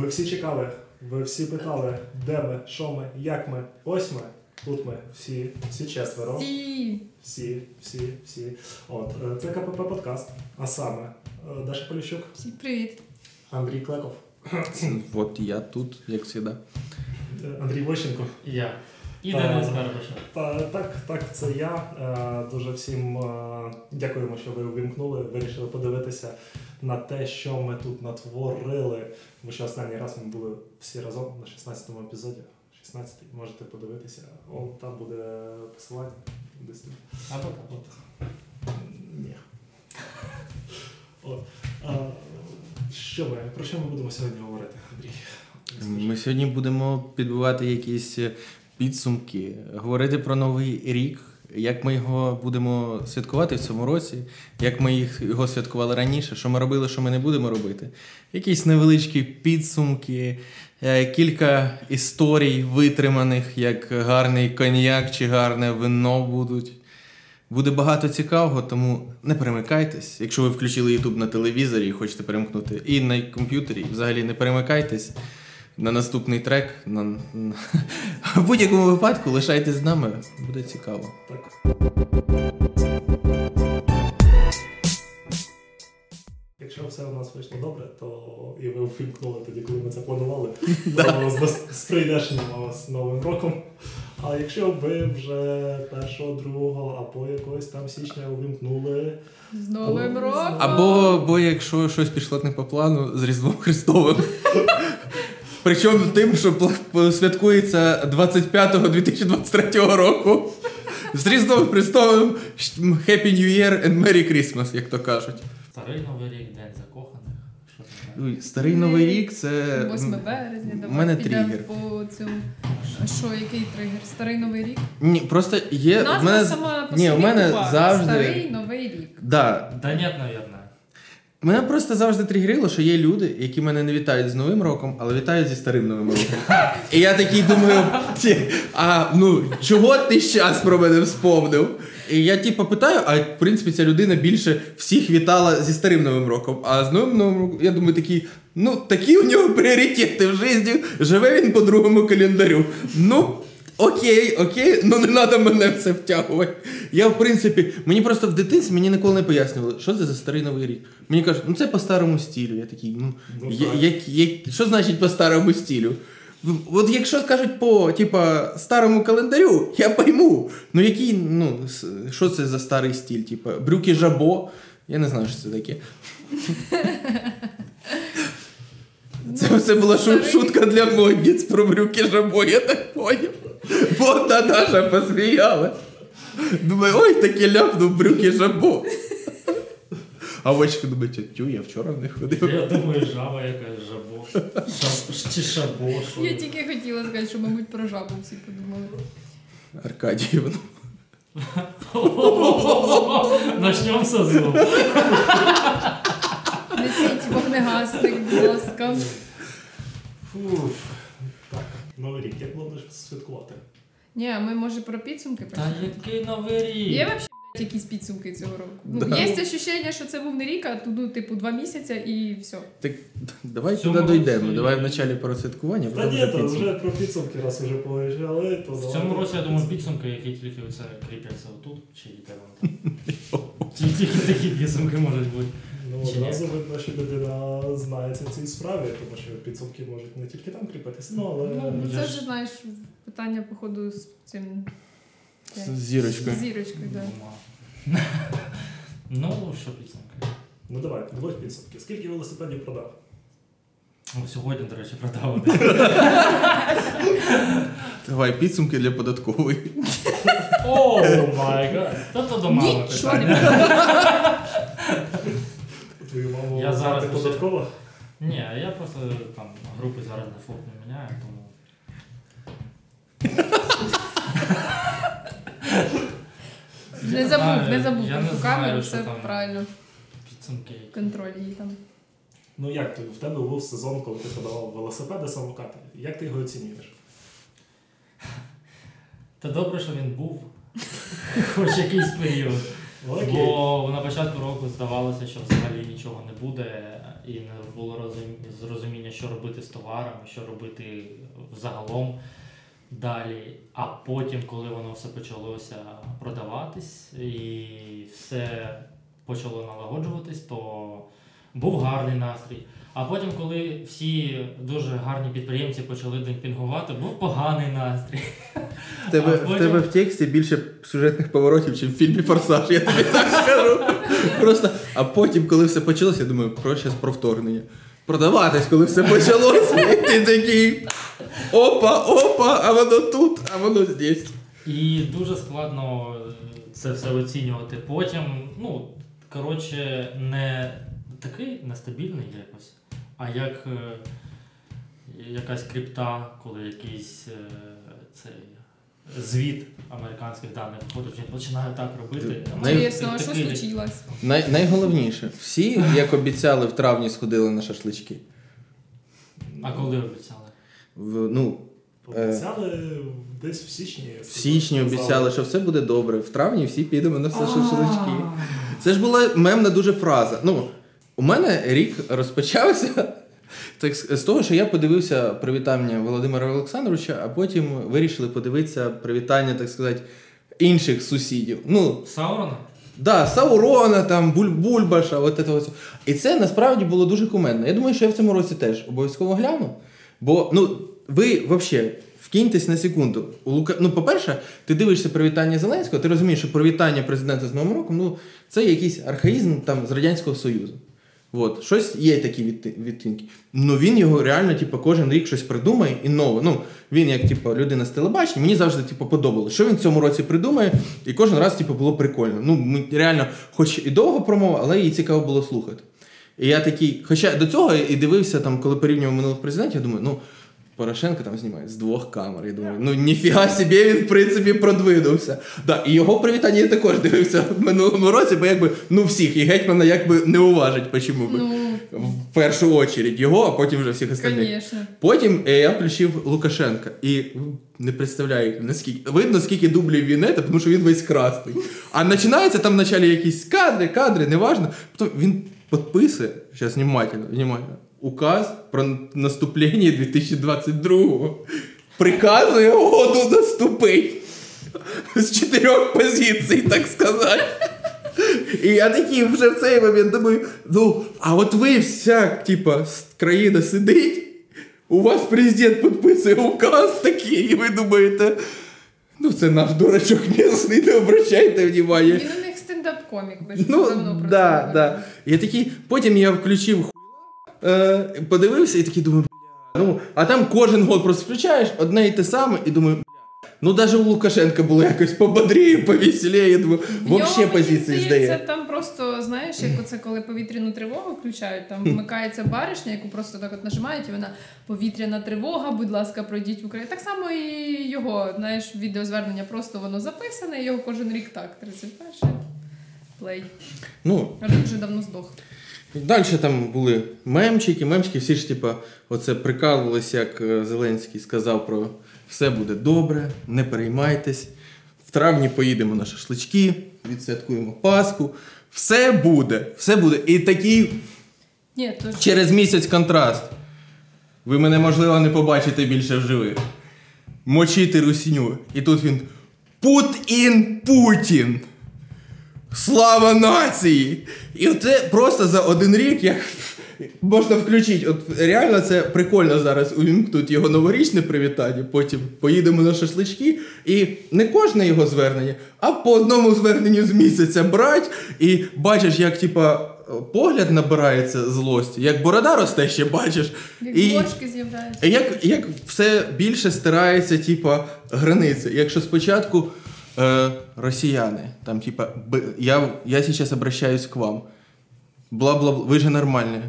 Ви всі чекали, ви всі питали, де ми, що ми, як ми. Ось ми. Тут ми всі, всі четверо. Всі. Всі, всі, всі. От, е, це КПП подкаст. А саме е, Даша Поліщук, Всі привіт. Андрій Клеков, От я тут, як завжди. е, Андрій Вощенко. І я. І Денис Карбаша. Та, так, так, це я. Е, Дуже всім е, дякуємо, що ви увімкнули, вирішили подивитися на те, що ми тут натворили. Бо що останній раз ми були всі разом на 16-му епізоді. 16-й, можете подивитися. О, там буде посилання. Десь тут. Або так. От. Ні. От. А, що ми, про що ми будемо сьогодні говорити, Андрій? Ми сьогодні будемо підбивати якісь підсумки, говорити про новий рік, як ми його будемо святкувати в цьому році, як ми їх його святкували раніше, що ми робили, що ми не будемо робити. Якісь невеличкі підсумки, е, кілька історій витриманих, як гарний коньяк чи гарне вино будуть. Буде багато цікавого, тому не перемикайтесь. Якщо ви включили YouTube на телевізорі і хочете перемкнути, і на комп'ютері, взагалі не перемикайтесь на наступний трек. На... В будь-якому випадку лишайтесь з нами, буде цікаво. Якщо все у нас вийшло добре, то і ви вимкнули тоді, коли ми це планували, то з, нас- з новим роком. А якщо ви вже першого, другого або якогось там січня увімкнули, З Новим роком! Або, або якщо щось пішло не по плану з Різдвом Христовим. Причому тим, що святкується 25-го 2023 року. З Різдвом Христовим Happy New Year and Merry Christmas, як то кажуть. Старий новий рік, день закоханих. Ой, Старий Новий рік це. 8 березня, У давай мене тригер. по цьому. Що, який тригер? Старий новий рік? Ні, просто є. Назва мене... сама по Ні, собі у мене завжди. Старий новий рік. Да, Да нет, наверное. Мене просто завжди тригерило, що є люди, які мене не вітають з Новим роком, але вітають зі старим Новим роком. І я такий думаю, а ну чого ти щас про мене вспомнив? І я типу питаю, а в принципі ця людина більше всіх вітала зі старим Новим роком. А з Новим Новим роком я думаю, такий, ну такі у нього пріоритети в житті, живе він по другому календарю. Ну. Окей, окей, ну не треба мене в це втягувати. Я, в принципі, мені просто в дитинстві мені ніколи не пояснювали, що це за старий новий рік. Мені кажуть, ну це по старому стилю. Я такий, ну, Ну, я, так. як, як, що значить по старому стилю? В- От якщо скажуть по типа, старому календарю, я пойму. Ну який, ну, що це за старий стиль? Типа, брюки жабо. Я не знаю, що це таке. Це, це була шу- шутка для модниць про брюки жабо, я так поняв. От та Даша посміяла. Думаю, ой, таке ляпнув брюки жабо. А очка думає, тю, я вчора не ходив. Я думаю, жаба якась жабо. Шаб... Чи шабо, що. Я тільки хотіла сказати, що, мабуть, про жабу всі подумали. Аркадіївна. Начнем со злом. Несіть вогнегасник, будь ласка. фуф, так, новий рік, як будеш святкувати? Ні, а ми може про підсумки Та почнемо? який новий рік? Є взагалі якісь підсумки цього року? Ну, Да. Є ощущення, що це був не рік, а тут, ну, типу, два місяці і все. Так давай В цьому туди дійдемо. році- Давай вначалі про святкування, Та потім ні, про то підсумки. вже про підсумки, раз вже поїжджали, то В цьому році, я думаю, підсумки, які тільки оце кріпляться отут, чи де там. Ті- Тільки такі підсумки можуть бути. Ну, Чи одразу видно, що людина знається в цій справі, тому що підсумки можуть не тільки там кріпитися, ну але Ну, це ж- вже, знаєш, питання, походу, з цим З зірочкою. з зірочкою, так. Нема. Ну, що підсумки? ну давай, давай підсумки. Скільки велосипедів продав? О, Сьогодні, до речі, продав один. Давай підсумки для податкової. О, my God. Та то до мами Нічого питання. Твою маму Я зараз податково? Ні, я просто там групи зараз дефолт не міняю, тому. Не забув, не забув я про не ту знаю, камеру, що все там правильно. Підсумки. Контроль її там. Ну як ти? В тебе був сезон, коли ти продавав велосипеди, самокати. Як ти його оцінюєш? Та добре, що він був. Хоч якийсь період. Окей. Бо на початку року здавалося, що взагалі нічого не буде, і не було зрозуміння, що робити з товарами, що робити взагалом далі. А потім, коли воно все почалося продаватись і все почало налагоджуватись, то був гарний настрій. А потім, коли всі дуже гарні підприємці почали демпінгувати, був поганий настрій. В тебе, А в тебе в тексті більше сюжетних поворотів, ніж в фільмі Форсаж, я тобі так скажу. Просто, а потім, коли все почалося, я думаю, про щас про вторгнення. Продаватись, коли все почалося, і ти такий. Опа, опа, а воно тут, а воно здесь. І дуже складно е, це все оцінювати потім. Ну, коротше, не такий нестабільний якось, а як е, якась крипта, коли якийсь е, цей звіт американських даних виходить, він починає так робити. Най- Інтересно, а що случилось? Най, найголовніше, всі, як обіцяли, в травні сходили на шашлички. А коли обіцяли? В, ну, Обіцяли десь в січні. в січні обіцяли, що все буде добре. В травні всі підемо на все шашлички. Це ж була мемна дуже фраза. Ну, у мене рік розпочався так, з того, що я подивився привітання Володимира Олександровича, а потім вирішили подивитися привітання, так сказати, інших сусідів. Ну, Саурона? Да, Саурона, там, Буль-Бульбаша, от це ось. І це насправді було дуже кумедно. Я думаю, що я в цьому році теж обов'язково гляну. Бо, ну, ви взагалі вкиньтесь на секунду. У Лука... Ну, по-перше, ти дивишся привітання Зеленського, ти розумієш, що привітання президента з Новим роком ну, це якийсь архаїзм там, з Радянського Союзу. От, щось є такі відти- відтинки. Ну він його реально, типу, кожен рік щось придумає і нове. Ну, він як типу, людина з телебачення, мені завжди типу, подобалося. Що він в цьому році придумає, і кожен раз типу, було прикольно. Ну, ми реально, хоч і довго промова, але її цікаво було слухати. І я такий, хоча до цього і дивився, там, коли порівнював минулих президентів, я думаю, ну. Порошенко там знімає з двох камер. Я думаю, ну ніфіга собі він в принципі продвинувся. Да, і його привітання я також дивився в минулому році, бо якби ну всіх, і гетьмана якби не уважить, почому би. Ну, В першу очередь його, а потім вже всіх остальних. звісно. Потім е, я включив Лукашенка і не представляю, наскільки видно, скільки дублів він це, тому що він весь красний. А починається там вначалі якісь кадри, кадри, неважно. Потім він підписує, зараз внимательно, внимательно, указ про наступлення 2022-го. Приказує году наступить. З чотирьох позицій, так сказати. І я такий вже в цей момент думаю: ну, а от ви вся, типа, країна сидить, у вас президент підписує указ такий, і ви думаєте, ну це наш дурачок місний, не обращайте внимання. Він у них стендап-комік, ви ж Ну, давно про да, це да. Я такий, потім я включив е, подивився і такий думаю, бля, ну, а там кожен год просто включаєш одне і те саме, і думаю, бля, ну навіть у Лукашенка було якось пободріє, повеселіє, я думаю, взагалі позиції здає. Там просто, знаєш, як оце коли повітряну тривогу включають, там вмикається баришня, яку просто так от нажимають, і вона повітряна тривога, будь ласка, пройдіть в Україну. Так само і його, знаєш, відеозвернення просто воно записане, і його кожен рік так. 31 плей. Ну, А він вже давно здох. Далі там були мемчики, мемчики, всі ж типа, оце прикалувалися, як е, Зеленський сказав про все буде добре, не переймайтесь. В травні поїдемо на шашлички, відсвяткуємо Пасху. Все буде, все буде. І такий Ні, то ж через місяць контраст. Ви мене, можливо, не побачите більше в живих. Мочити русню. І тут він. Пут-ін Путін. Слава нації! І це просто за один рік як можна включити. От реально це прикольно зараз увімкнуть його новорічне привітання, потім поїдемо на шашлички. І не кожне його звернення, а по одному зверненню з місяця брать, і бачиш, як типа. Погляд набирається злості, як борода росте, ще бачиш. як І ложки з'являються. як, як все більше стирається, типа, границі. Якщо спочатку е, росіяни, там, типа, я, я сейчас обращаюсь к вам. Бла-бла-бла, ви же нормальні.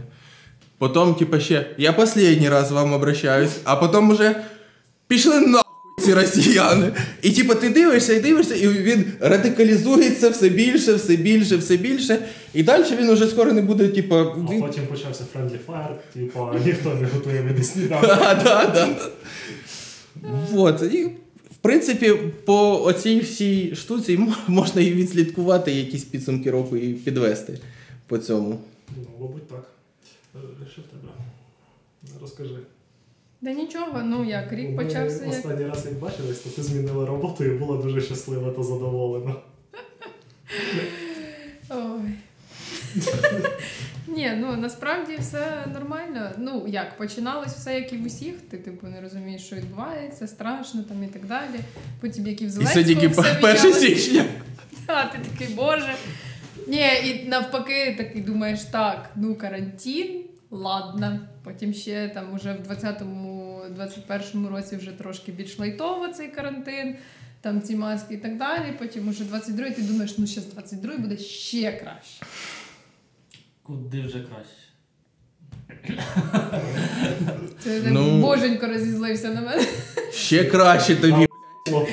Потім, типа, ще, я последній раз вам обращаюсь, а потім уже пішли нахуй ці росіяни. І типа ти дивишся і дивишся, і він радикалізується все більше, все більше, все більше. І далі він уже скоро не буде, типа. А він- потім почався Friendly Fire, типу, ніхто не готує мені сніданок. Да, да, да. Вот. І, принципі, по оцій всій штуці можна і відслідкувати якісь підсумки року і підвести по цьому. Ну, мабуть, так. Е, Що в тебе? Розкажи. Да нічого, ну як, рік Ми почався як. останній раз, як бачились, то ти змінила роботу і була дуже щаслива та задоволена. Ой. Ні, ну насправді все нормально. Ну як, починалось все як і в усіх. Ти типу не розумієш, що відбувається, страшно там і так далі. Потім як і в І тільки все 1 віднялось. січня. А ти такий, боже. Ні, і навпаки, такий думаєш, так, ну карантин, ладно. Потім ще там уже в 20-му, 21-му році вже трошки більш лайтово цей карантин, там ці маски і так далі. Потім уже 22-й, ти думаєш, ну ще з 22-й буде ще краще. Куди вже краще? Це так Ну. боженько розізлився на мене. Ще краще тобі. О,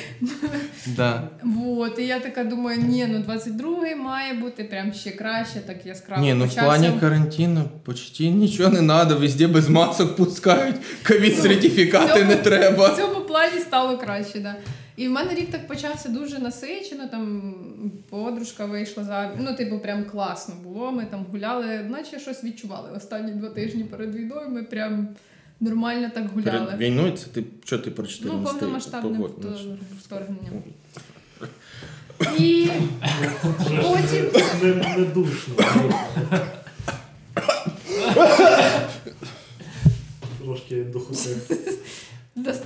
Да. Вот, і я така думаю, ні, ну 22-й має бути прям ще краще, так яскраво. Ні, ну в почався. плані карантину почти нічого не треба, везде без масок пускають, ковід-сертифікати Ну, не В треба. цьому плані стало краще, да. І в мене рік так почався дуже насичено. Там подружка вийшла за ну, типу, прям класно було. Ми там гуляли, наче щось відчували. Останні два тижні перед війною ми прям нормально так гуляли. Перед війною це ти що ти про Ну, 14 повномасштабне ну, вто- вторгнення. І потім не, не душно. Трошки духоти.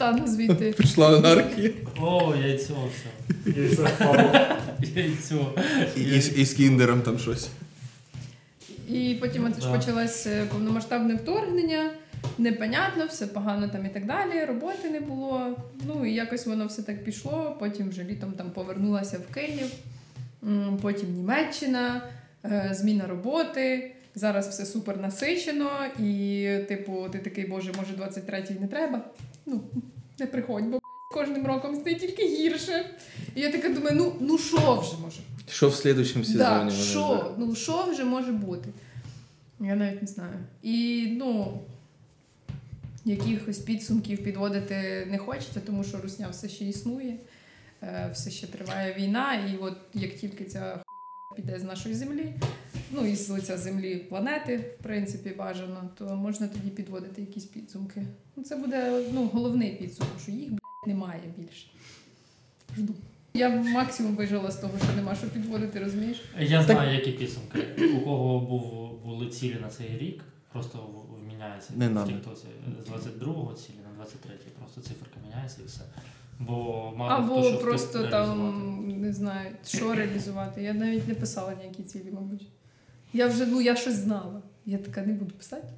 Достану звідти. Пішла анархія. О, яйцо все. Впало. Яйцо. І, з- кіндером там щось. І потім от ж почалось е, повномасштабне вторгнення, непонятно, все погано там і так далі, роботи не було. Ну і якось воно все так пішло. Потім вже літом там повернулася в Київ, потім Німеччина, е, зміна роботи. Зараз все супер насичено, і, типу, ти такий, боже, може, 23-й не треба. Ну, не приходь, бо кожним роком стає тільки гірше. І я така думаю, ну, ну що вже може Що в слідущому сезоні? Да, що? Ну, що вже може бути? Я навіть не знаю. І ну, якихось підсумків підводити не хочеться, тому що Русня все ще існує, е, все ще триває війна, і от як тільки ця хуйня піде з нашої землі, ну і з лиця землі планети, в принципі, бажано, то можна тоді підводити якісь підсумки. Ну, це буде ну, головний підсумок, що їх блядь, немає більше. Жду. Я максимум вижила з того, що нема що підводити, розумієш? Я знаю, які підсумки. У кого був, були цілі на цей рік, просто в- вміняється. Не надо. Ті, це з 22-го цілі на 23-й, просто циферка міняється і все. Бо мало хто Або що просто там не знаю, що реалізувати. Я навіть не писала ніякі цілі, мабуть. Я вже ну я щось знала. Я така не буду писати.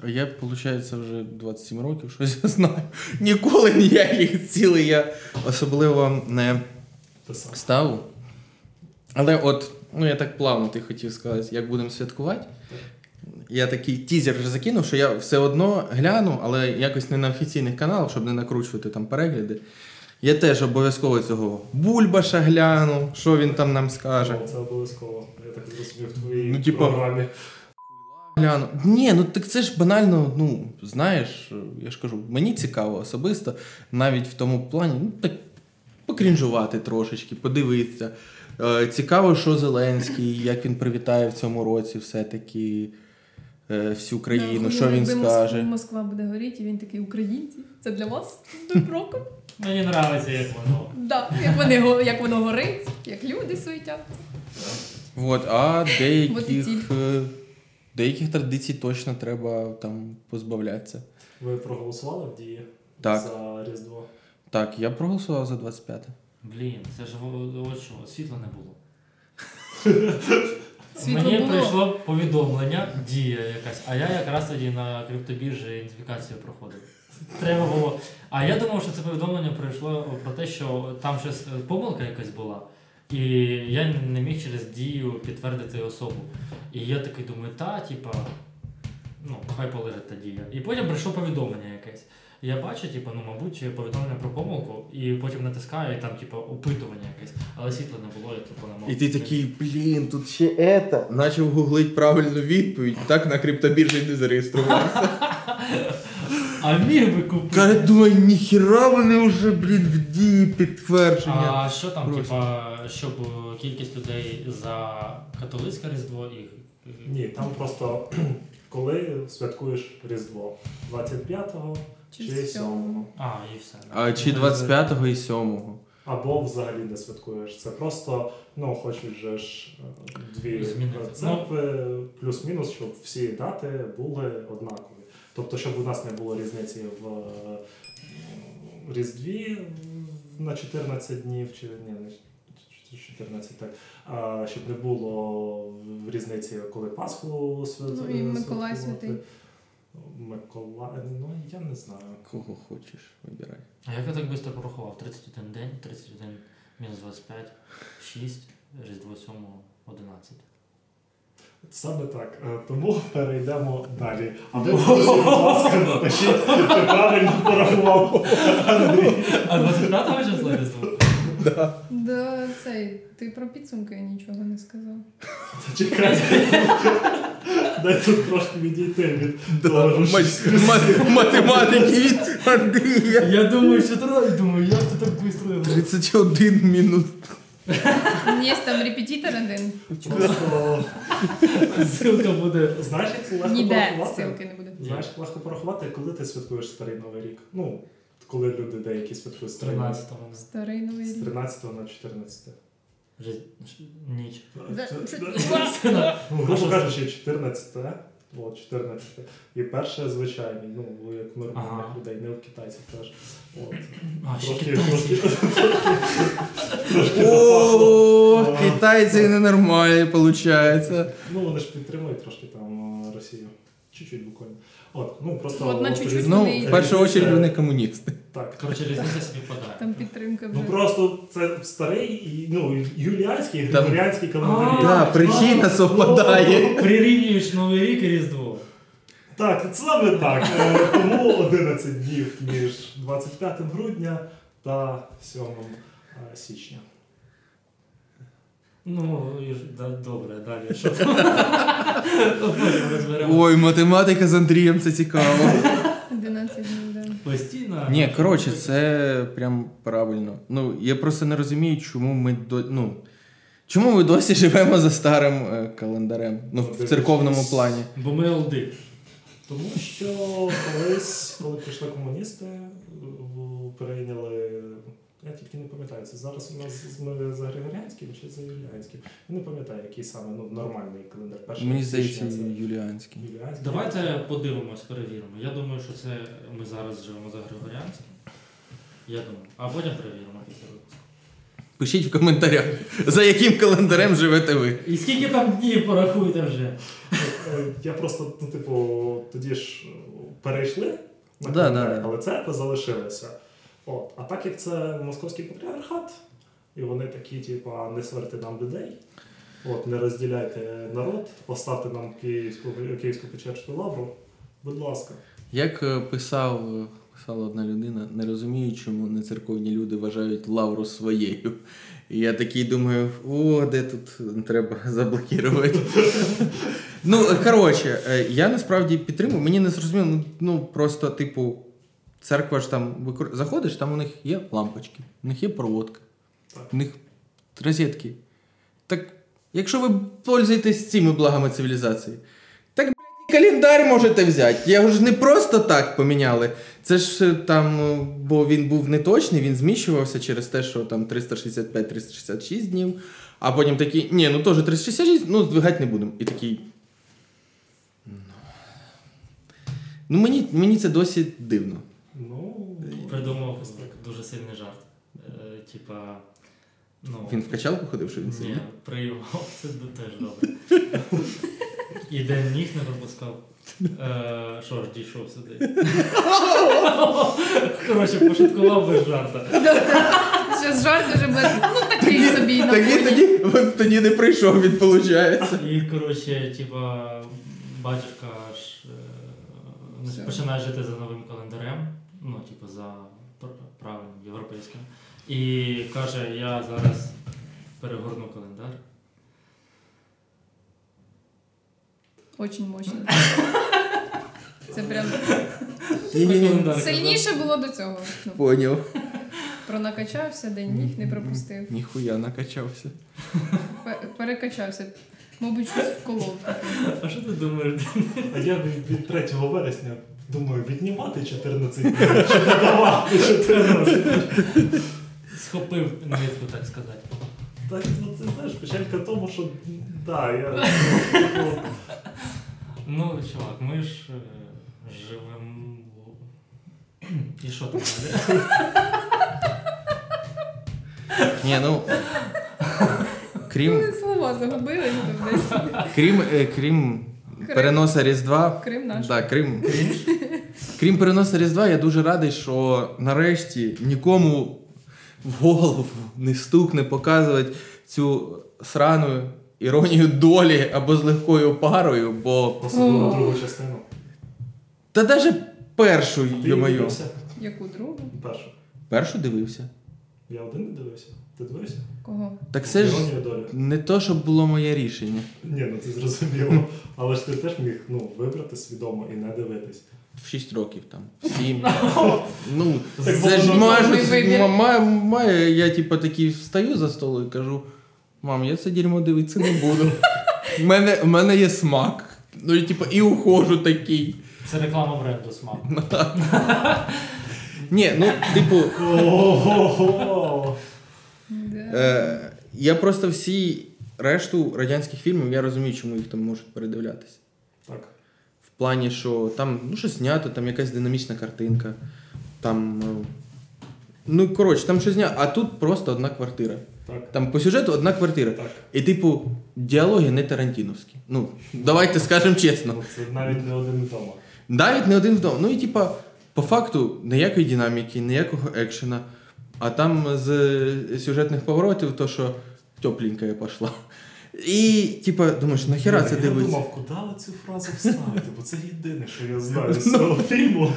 А я, виходить, вже 27 років, щось я знаю. Ніколи ніяких цілей я особливо не Писав. ставив. Але от, ну я так плавно ти хотів сказати, як будемо святкувати. Я такий тізер вже закинув, що я все одно гляну, але якось не на офіційних каналах, щоб не накручувати там перегляди. Я теж обов'язково цього Бульбаша гляну, що він там нам скаже. Це обов'язково. Я так зрозумів в твоїй Ну, типа, програмі. Гляну. Ні, ну так це ж банально, ну, знаєш, я ж кажу, мені цікаво особисто, навіть в тому плані, ну так покрінжувати трошечки, подивитися. Е, цікаво, що Зеленський, як він привітає в цьому році все-таки всю країну, що він скаже. Москва, Москва буде горіти, і він такий українці. Це для вас з роком. Мені подобається, як воно. Да, як, вони, як воно горить, як люди суетять. От, а деяких, ціль. е, деяких традицій точно треба там позбавлятися. Ви проголосували в дії Так. за Різдво? Так, я проголосував за 25. Блін, це ж от що, світла не було. Світло Мені було. прийшло повідомлення, дія якась, а я якраз тоді на криптобіржі ідентифікацію проходив. Треба було. А я думав, що це повідомлення прийшло про те, що там щось е, помилка якась була, і я не міг через дію підтвердити особу. І я такий думаю, та, типа, ну, хай полежить та дія. І потім прийшло повідомлення якесь. Я бачу, типу, ну, мабуть, повідомлення про помилку, і потім натискаю, і там, типу, опитування якесь. Але світла не було, я типу не мог. І ти такий, блін, тут ще ета. Начав гуглить правильну відповідь, так на криптобіржі не зареєструвався. А міг би купити. Каже, думаю, ніхіра вони вже, блін, в дії підтвердження. А що там, типа, щоб кількість людей за католицьке Різдво і. Ні, там просто коли святкуєш Різдво 25-го Чи чи сьомого. 7-го. А, і все. А чи 25-го і 7-го? Або взагалі не святкуєш. Це просто, ну, хочеш же ж е, дві церкви, плюс-мінус, щоб всі дати були однакові. Тобто, щоб у нас не було різниці в е, Різдві на 14 днів, чи ні, не 14, так. А, щоб не було різниці, коли Пасху свят... Ну, і Миколай святий. Миколай, ну я не знаю. Кого хочеш, вибирай. А як я так швидко порахував? 31 день, 31 мінус 25, 6, Різдво 7, 11. Саме так. Е, Тому перейдемо далі. А ви, друзі, будь ласка, напишіть, ти правильно порахував. А 25-го числа Різдво? Да, цей, ти про підсумки нічого не сказав. Чекай. Дай тут трошки відійти від того, Математики від Андрія. Я думаю, що ти думаю, як ти так швидко 31 мінус. Є там репетитор один. Ссылка буде. знаєш, як легко Ніде порахувати? не буде. Знаєш, як легко порахувати, коли ти святкуєш старий новий рік. Ну, коли люди деякі святкують старий новий 13-го. Старий новий з рік. 13 на 14. Вже ніч. Да, Це- що- Ну, грубо кажучи, 14, от 14. І перше звичайний, ну, як нормальних Ага. людей, не в китайців теж. От. А, Трошки, китайці. трошки, трошки О, китайці ненормальні, виходить. Ну, вони ж підтримують трошки там Росію. Чуть-чуть буквально. От, ну просто. От на чуть-чуть Ну, Вони- в першу чергу вони комуністи. Так. Коротше, різниця співпадає. Там підтримка вже. Ну просто це старий і ну, юліанський, Там- григоріанський календарі. А, Да, причина совпадає. Прирівнюєш Новий рік і Різдво. Так, це саме так. Е, Тому 11 днів між 25 грудня та 7 е, січня. Ну, ж- да, добре, далі. Що там? Ой, математика з Андрієм, це цікаво. 11 днів, да. Постійно. Ні, коротше, це прям правильно. Ну, я просто не розумію, чому ми до. Ну, чому ми досі живемо за старим е, календарем? Ну, в церковному плані. Бо ми олди. Тому що колись, коли прийшли комуністи, в- перейняли. Я тільки не пам'ятаю, це зараз у нас з- ми за Григоріанським чи за Юліанським. Я не пам'ятаю, який саме ну, нормальний календар. Перший Мені здається, це юліанський. Юліанський. Давайте подивимось, перевіримо. Я думаю, що це ми зараз живемо за Григоріанським. Я думаю. А потім перевіримо після випуску. Пишіть в коментарях, за яким календарем живете ви. І скільки там днів порахуйте вже? Е, Я просто, ну, типу, тоді ж перейшли на Да, календар, да, да. але церква залишилася. От. А так як це московський патріархат, і вони такі, типу, не сварте нам людей, от, не розділяйте народ, поставте нам Київську, Київську Печерську лавру, будь ласка. Як е, писав, е, писала одна людина, не розумію, чому нецерковні люди вважають лавру своєю. І я такий думаю, о, де тут треба заблокувати. ну, коротше, е, я насправді підтримую, мені не зрозуміло, ну, ну просто, типу, церква ж там викор- заходиш, там у них є лампочки, у них є проводка, у них розетки. Так, якщо ви пользуєтесь цими благами цивілізації, так блядь, і календар можете взяти. Його ж не просто так поміняли. Це ж е, там, е, бо він був неточний, він зміщувався через те, що там 365-366 днів. А потім такий, ні, ну теж 366, ну здвигати не будемо. І такий. Ну, ну мені, мені це досі дивно. Придумав дуже сильний жарт. Е, Типа. Ну, Він в качалку ходив, що він Ні, сильний? приймав, це теж добре. І день ніг не пропускав. Е, Що ж, дійшов сюди. Коротше, пошуткував без жарта. Зараз жарт уже буде, ну такий собі фоні. тоді, тоді не прийшов, він виходить. І, коротше, типа, батюшка ж е, починає жити за новим календарем, ну, типу, за пр- правильним європейським. І каже, я зараз перегорну календар. Очень мощно. Це прям сильніше було до цього. Ну, Поняв. пронакачався, день ніг не пропустив. Ніхуя накачався. Перекачався. Мабуть, щось вколов. А що ти думаєш? А я від 3 вересня думаю, віднімати 14 днів, чи додавати 14 днів. Схопив нитку, так сказати. Так, ну це знаєш, печалька в тому, що да, я ну, чувак, ми ж е, живемо. І що там далі? Ні, ну. Крім, слова загубились там десь. крім, е, крім переноса Різдва. Крим наш. Да, крім, крім переноса Різдва, я дуже радий, що нарешті нікому в голову не стукне показувати цю срану іронію долі або з легкою парою, бо. особливо О. другу частину. Та навіть першу, її Яку другу? Першу. Першу дивився. Я один не дивився. Ти дивився? Кого? Так це ж не то, щоб було моє рішення. Ні, ну це зрозуміло. Але ж ти теж міг ну, вибрати свідомо і не дивитись. В 6 років там. 7. ну, Так це ж має, я типу такий встаю за столу і кажу: мам, я це дерьмо дивитися не буду. У мене, в мене є смак. Ну, і, типу, і ухожу такий. Це реклама бренду смак. Ні, ну, типу. Е, я просто всі решту радянських фільмів, я розумію, чому їх там можуть передивлятися. Так. В плані, що там ну, щось знято, там якась динамічна картинка. Там. е, Ну, коротше, там щось знято, а тут просто одна квартира. Так. Там по сюжету одна квартира. Так. І, типу, діалоги не тарантіновські. Ну, давайте скажемо чесно. Ну, це навіть не один вдома. Навіть не один вдома. Ну і типа, по факту, ніякої динаміки, ніякого екшена. А там з сюжетних поворотів, то що тепленька я пішла. І, типа, думаєш, нахіра це я думав, куди ви цю фразу вставити, бо це єдине, що я знаю з цього фільму.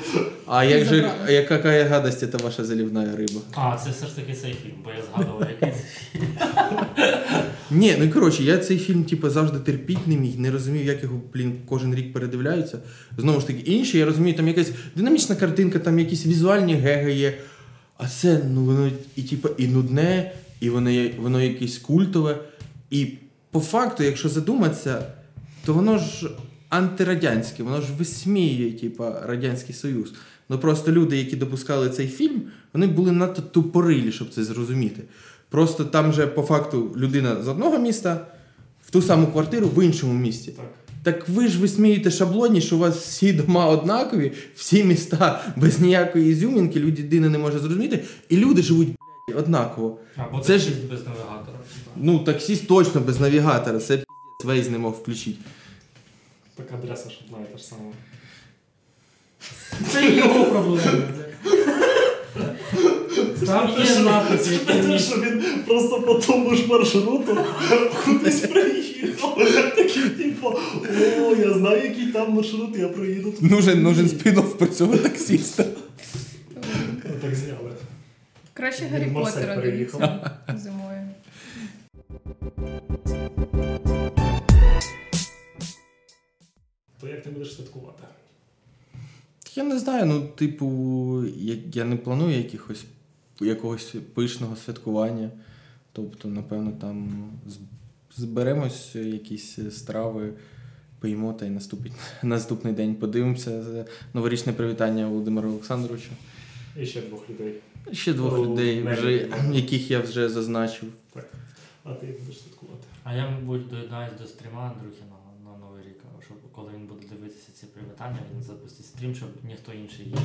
А як же, яка гадость це ваша залівна риба? А, це все ж таки цей фільм, бо я згадував, який це фільм. Ні, ну коротше, я цей фільм, типу, завжди терпіть не міг, не розумів, як його, блін, кожен рік передивляються. Знову ж таки, інші, я розумію, там якась динамічна картинка, там якісь візуальні геги є. А це, ну, воно і, типу, і нудне, і воно, воно якесь культове. І по факту, якщо задуматися, то воно ж антирадянське, воно ж висміює, типу, Радянський Союз. Ну просто люди, які допускали цей фільм, вони були надто тупорилі, щоб це зрозуміти. Просто там же по факту людина з одного міста в ту саму квартиру в іншому місті. Так. Так ви ж висмієте шаблоні, що у вас всі дома однакові, всі міста без ніякої ізюмінки, людина не може зрозуміти, і люди живуть блядь, однаково. Або Це це ж- без навігатора. Ну, таксіст точно без навігатора, це піздець, вейз не мог включити. Так адреса ж одна і та ж сама. Це його проблема. Там є напис, Це те, що він просто по тому ж маршруту кудись приїхав. Такий типу, о, я знаю, який там маршрут, я проїду. Нужен, нужен спін-офф про цього таксіста. Так зняли. Краще Гаррі Поттера дивіться зимою. То як ти будеш святкувати? Я не знаю, ну, типу, я, я не планую якихось, якогось пишного святкування. Тобто, напевно, там зберемось якісь страви, поїмо та й наступить, наступний день подивимося за новорічне привітання Володимира Олександровича. І ще двох людей. Ще двох Ну, людей, вже, яких я вже зазначив. Так. А ти будеш святкувати? А я, мабуть, доєднаюсь до стріма Андрюхи на, на Новий рік, щоб коли він буде дивитися ці привітання, він запустить стрім, щоб ніхто інший їх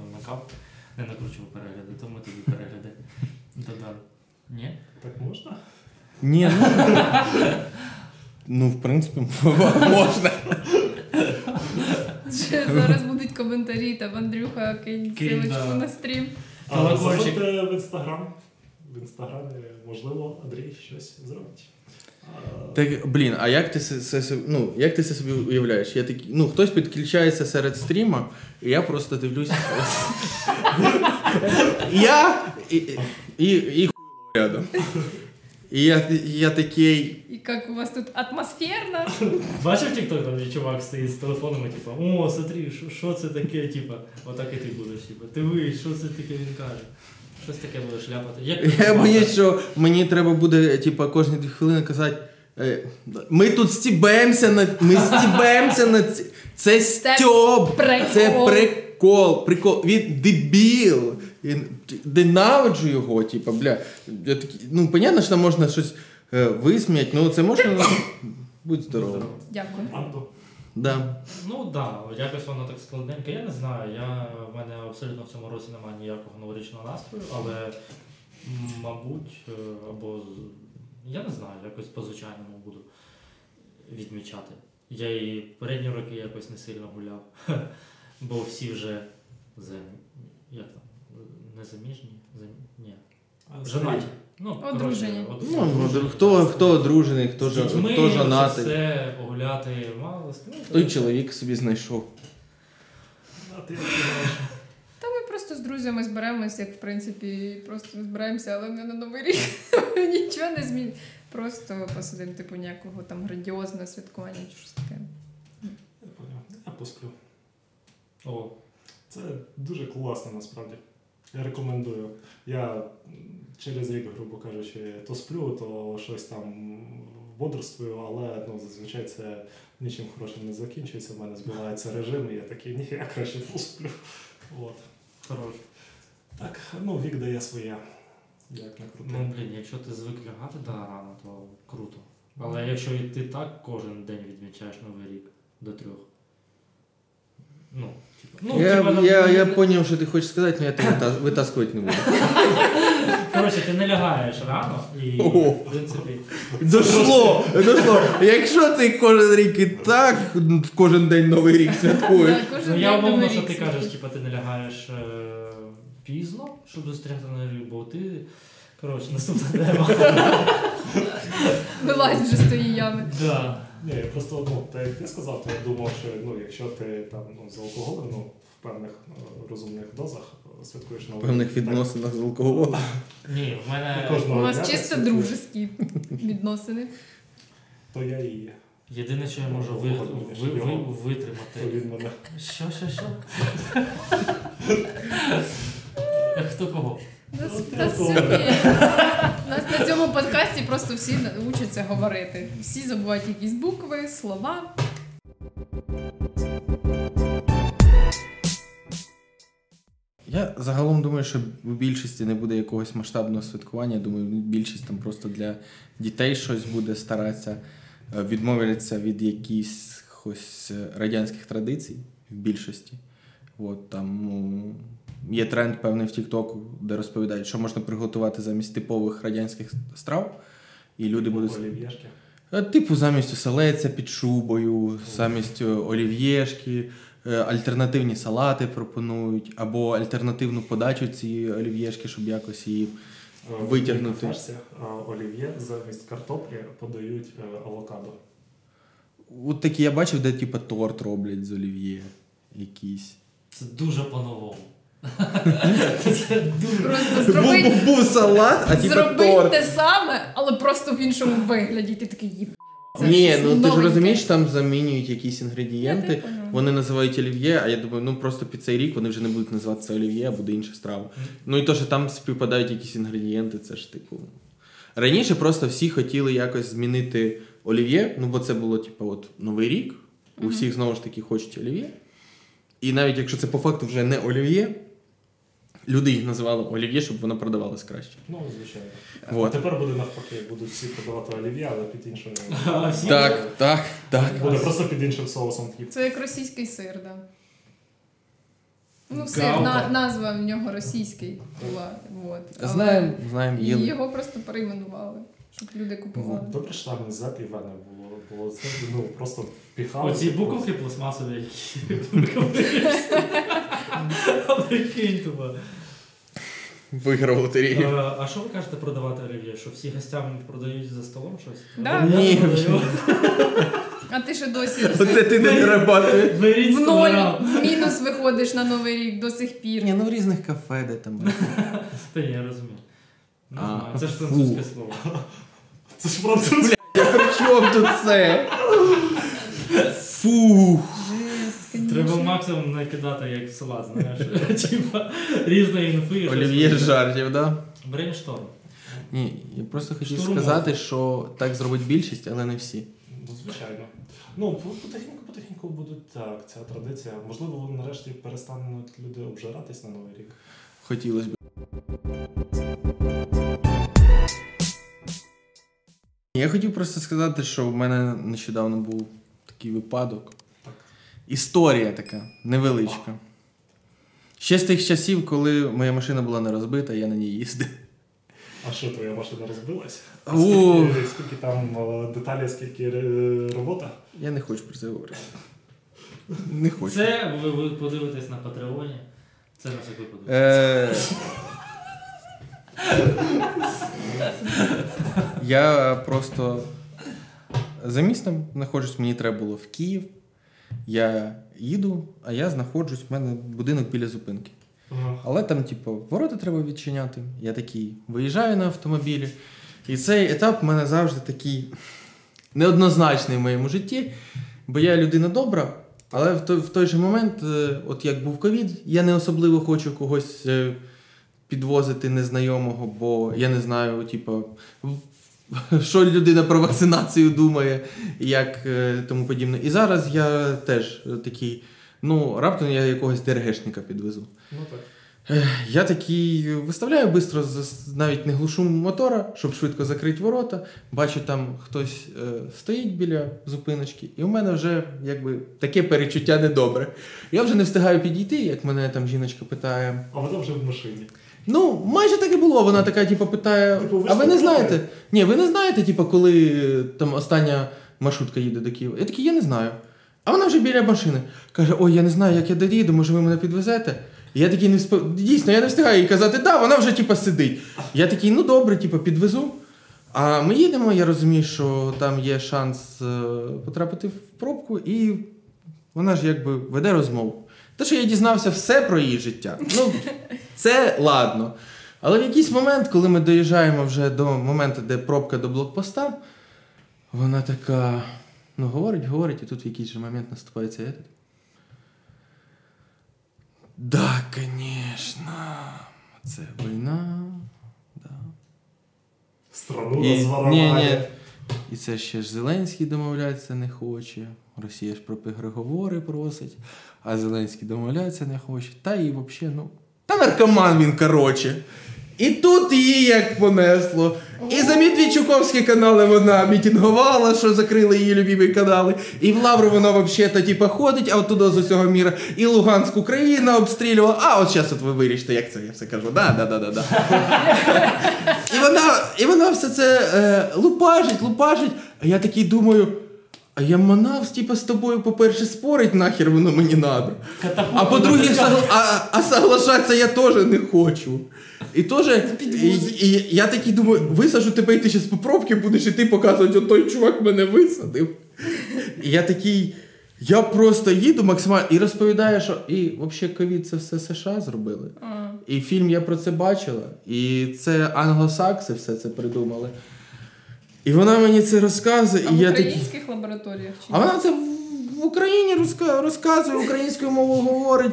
не вмикав, не накручував перегляди, тому тоді перегляди додам. Ні? Так можна? Ні, ну, ну в принципі, можна. Ще зараз будуть коментарі, там Андрюха кинь силочку на стрім. А Колокольчик. заходьте в інстаграм. В інстаграмі, можливо, Андрій щось зробить. Так, блін, а як ти це, ну, як ти це собі уявляєш? Я такий, ну, хтось підключається серед стріма, і я просто дивлюсь. я і, і, і рядом. І я, я такий. І як у вас тут атмосферно. Бачив TikTok, там чувак стоїть з телефонами, типу, о, смотри, що, це таке, типу, отак і ти будеш, типу, ти ви, що це таке він каже. Щось таке будеш ляпати. Як Я боюсь, що мені треба буде, типу, кожні дві хвилини казати. е, Ми тут стібаємося на ми стібаємося на ці. Це стьоб, прикол. це прикол, прикол. Він дебіл. Я ненавиджу його, типу, бля. Я такий, ну, понятно, що там можна щось е, висміяти, ну це можна. Будь здоровий. Дякую. Да. Ну так, да, якось воно так складненько. Я не знаю. Я, в мене абсолютно в цьому році немає ніякого новорічного настрою, але, мабуть, е, або я не знаю, якось по-звичайному буду відмічати. Я і передні роки якось не сильно гуляв, бо всі вже за, як там, незаміжні? За, ні. Женаті. Ну, Одружені. коротше, Ну, одружені. хто, хто одружений, хто, З ж- дітьми, хто це жонатий. все погуляти мало. ну, Той чоловік собі знайшов. А ти? Та ми просто з друзями зберемось, як в принципі, просто збираємося, але не на новий рік. Нічого не змін. Просто посидимо, типу, ніякого там грандіозного святкування чи щось таке. Я поняв. Я посплю. О, Це дуже класно насправді. Я рекомендую. Я м, через рік, грубо кажучи, то сплю, то щось там бодрствую, але ну, зазвичай це нічим хорошим не закінчується. У мене збивається режим, і я такий, ні, я краще посплю. От. хорош. Так, ну вік дає своє. Як не крути. Ну, блін, якщо ти звик лягати да, рано, то круто. Але якщо і ти так кожен день відмічаєш новий рік до трьох. Ну, типу, ну, я, типа, я, ну, я ну, поняв, що ти хочеш сказати, але я тебе вита- витаскувати не буду. Коротше, ти не лягаєш рано і, в принципі, Дошло! Дошло! Якщо ти кожен рік і так кожен день новий рік святкуєш. Ну, я умовно, що ти кажеш, типу, ти не лягаєш е, пізно, щоб зустріти рік, бо ти. Коротше, наступна тема. Вилазь вже з тої ями. Да. Ні, я просто ну, та як ти сказав, то я думав, що ну, якщо ти там ну, з алкоголем ну, в певних е, розумних дозах святкуєш новий певних відносинах з алкоголем. Ні, в мене У нас чисто дружеські відносини. То я і є. єдине, що я можу ви, ви, ви, витримати. Він мене. Що, що, що? Хто кого? Нас, нас, сьогодні- нас на цьому подкасті просто всі учаться говорити. Всі забувають якісь букви, слова. Я загалом думаю, що в більшості не буде якогось масштабного святкування. Думаю, більшість там просто для дітей щось буде старатися е, відмовитися від якихось е, радянських традицій в більшості. От там ну, є тренд певний в Тіктоку, де розповідають, що можна приготувати замість типових радянських страв. І люди будуть Олів'єшки. Е, Типу, замість оселеця під шубою, замість олів'єшки, альтернативні салати пропонують, або альтернативну подачу цієї олів'єшки, щоб якось її. Е, Витягнути. В е, олів'є замість картоплі подають е, авокадо. От такі я бачив, де типу, торт роблять з олів'є якийсь. Це дуже по-новому. Це дуже. Був, салат, а типу торт. те саме, але просто в іншому вигляді. Ти такий їб. Це Ні, ну ти ж розумієш, там замінюють якісь інгредієнти. Вони називають олів'є, а я думаю, ну просто під цей рік вони вже не будуть називати це олів'є, а буде інша страва. Ну і то, що там співпадають якісь інгредієнти, це ж типу. Раніше просто всі хотіли якось змінити олів'є, ну бо це було, типу, от Новий рік. У всіх знову ж таки хочуть олів'є. І навіть якщо це по факту вже не олів'є, люди їх називали олів'є, щоб воно продавалось краще. Ну, звичайно. Вот. А тепер буде навпаки, будуть всі подавати олів'є, але під іншим. Так, так, так. Буде просто під іншим соусом хліб. Це як російський сир, да. Ну, сир, на, назва в нього російський була. Вот. Знаємо, знаємо, і їли. його просто перейменували, щоб люди купували. Добре, що там не Z В не було. Було це, ну, просто впіхали. Оці буковки пластмасові, які. Виграв лотерею. Е, А що ви кажете продавати олів'є? Що всі гостям продають за столом щось? Да. Ні. А ти ще досі Оце ти не працюєш. В ноль, в мінус виходиш на новий рік до сих пір. Ні, ну в різних кафе, де там. Та ні, я розумію. Не знаю, це ж французьке слово. Це ж французька. Чому тут це? Фух. Треба максимум накидати як салат, знаєш. Типа різної інфи. Олів'є жартів, да? Brainstorm. Ні, я просто хотів Штурмом. сказати, що так зробить більшість, але не всі. Ну, звичайно. Ну, потихеньку, потихеньку будуть так, ця традиція. Можливо, нарешті перестануть люди обжиратись на Новий рік. Хотілося б. Я хотів просто сказати, що в мене нещодавно був такий випадок. Так. Історія така невеличка. Ще з тих часів, коли моя машина була не розбита, я на ній їздив. А що твоя машина розбилась? А Скільки, скільки там е, деталі, скільки е, робота? Я не хочу про це говорити. Не хочу. Це ви, ви подивитесь на Патреоні. Це на всякий випадок. Я просто за містом знаходжусь, мені треба було в Київ. Я їду, а я знаходжусь, в мене будинок біля зупинки. Ага. Але там, типу, ворота треба відчиняти. Я такий виїжджаю на автомобілі. І цей етап в мене завжди такий неоднозначний в моєму житті, бо я людина добра, але в той, в той же момент, е, от як був ковід, я не особливо хочу когось е, підвозити незнайомого, бо я не знаю, типу, що людина про вакцинацію думає, як е, тому подібне. І зараз я теж такий, ну, раптом я якогось ДРГшника підвезу. Ну так. Я такий виставляю бистро, навіть не глушу мотора, щоб швидко закрити ворота. Бачу, там хтось е, стоїть біля зупиночки, і у мене вже якби таке перечуття недобре. Я вже не встигаю підійти, як мене там жіночка питає. А вона вже в машині. Ну, майже так і було. Вона така, типу, питає: Типу, ви а ви не знаєте? Ні, ви не знаєте, типу, коли там остання маршрутка їде до Києва? Я такий, я не знаю. А вона вже біля машини. Каже: Ой, я не знаю, як я доїду, може ви мене підвезете? І я такий не встиг... Дійсно, я не встигаю їй казати, да, вона вже типу, сидить. Я такий, ну добре, типу, підвезу. А ми їдемо, я розумію, що там є шанс е, потрапити в пробку, і вона ж якби веде розмову. Те, що я дізнався все про її життя. Ну, це ладно. Але в якийсь момент, коли ми доїжджаємо вже до моменту, де пробка до блокпоста, вона така. Ну, говорить, говорить, і тут в якийсь же момент наступає цей этот. Да, конечно. Це війна. Да. Страну І, ні, ні. І це ще ж Зеленський домовлятися не хоче. Росія ж про переговори просить, а Зеленський домовлятися не хоче. Та і взагалі, ну. Та наркоман він, коротше. І тут її як понесло. І за Медведчуковські канали вона мітингувала, що закрили її любимі канали. І в Лавру вона взагалі типа ходить, а от туди з усього міра. І Луганськ Україна обстрілювала. А от зараз от ви вирішите, як це я все кажу. Да, да, да, да, да. І вона, і вона все це е, лупажить, лупажить. А я такий думаю. А я манав, типа, з тобою, по-перше, спорить, нахер воно мені надо. Катапульт А по-друге, согла- а, а соглашатися я теж не хочу. І теж, і, і я такий думаю, висажу тебе, і ти зараз по пробки будеш, і ти показувати, от той чувак мене висадив. І я такий, я просто їду максимально і розповідаю, що і взагалі ковід це все США зробили. А. І фільм я про це бачила, і це англосакси все це придумали. І вона мені це розказує, А і в я українських лабораторіях чи А вона це в- Україні розка- розказує, українською мовою говорить.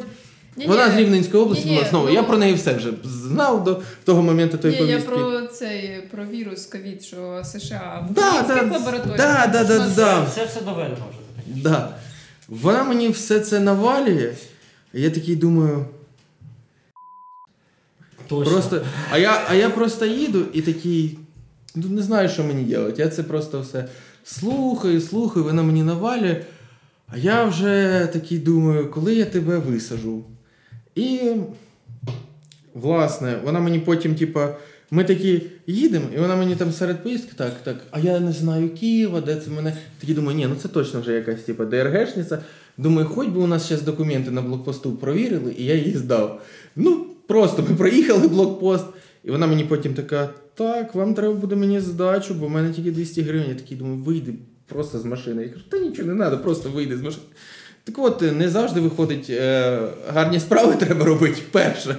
Ні, Вона ні. з Рівненської області Ні-ні, була знову. ну- Я про неї все вже знав до того моменту тої Ні, я про цей про вірус ковід, що США в Да, українських да, лабораторіях. да, да, да, да. Це все доведено вже. Да. Вона мені все це навалює. І я такий думаю, Точно. просто. А я, а я просто їду і такий. Ну, не знаю, що мені робити. Я це просто все слухаю, слухаю, вона мені навалює. А я вже такий думаю, коли я тебе висажу. І, власне, вона мені потім, типа, ми такі їдемо, і вона мені там серед поїздки, так, так, а я не знаю Києва, де це мене. Такий думаю, ні, ну це точно вже якась типа ДРГшниця. Думаю, хоч би у нас зараз документи на блокпосту провірили, і я її здав. Ну, просто ми проїхали блокпост, і вона мені потім така: так, вам треба буде мені здачу, бо в мене тільки 200 гривень. Я такий думаю, вийди просто з машини. Я кажу, та нічого не треба, просто вийди з машини. Так от, не завжди виходить, е, гарні справи треба робити перше.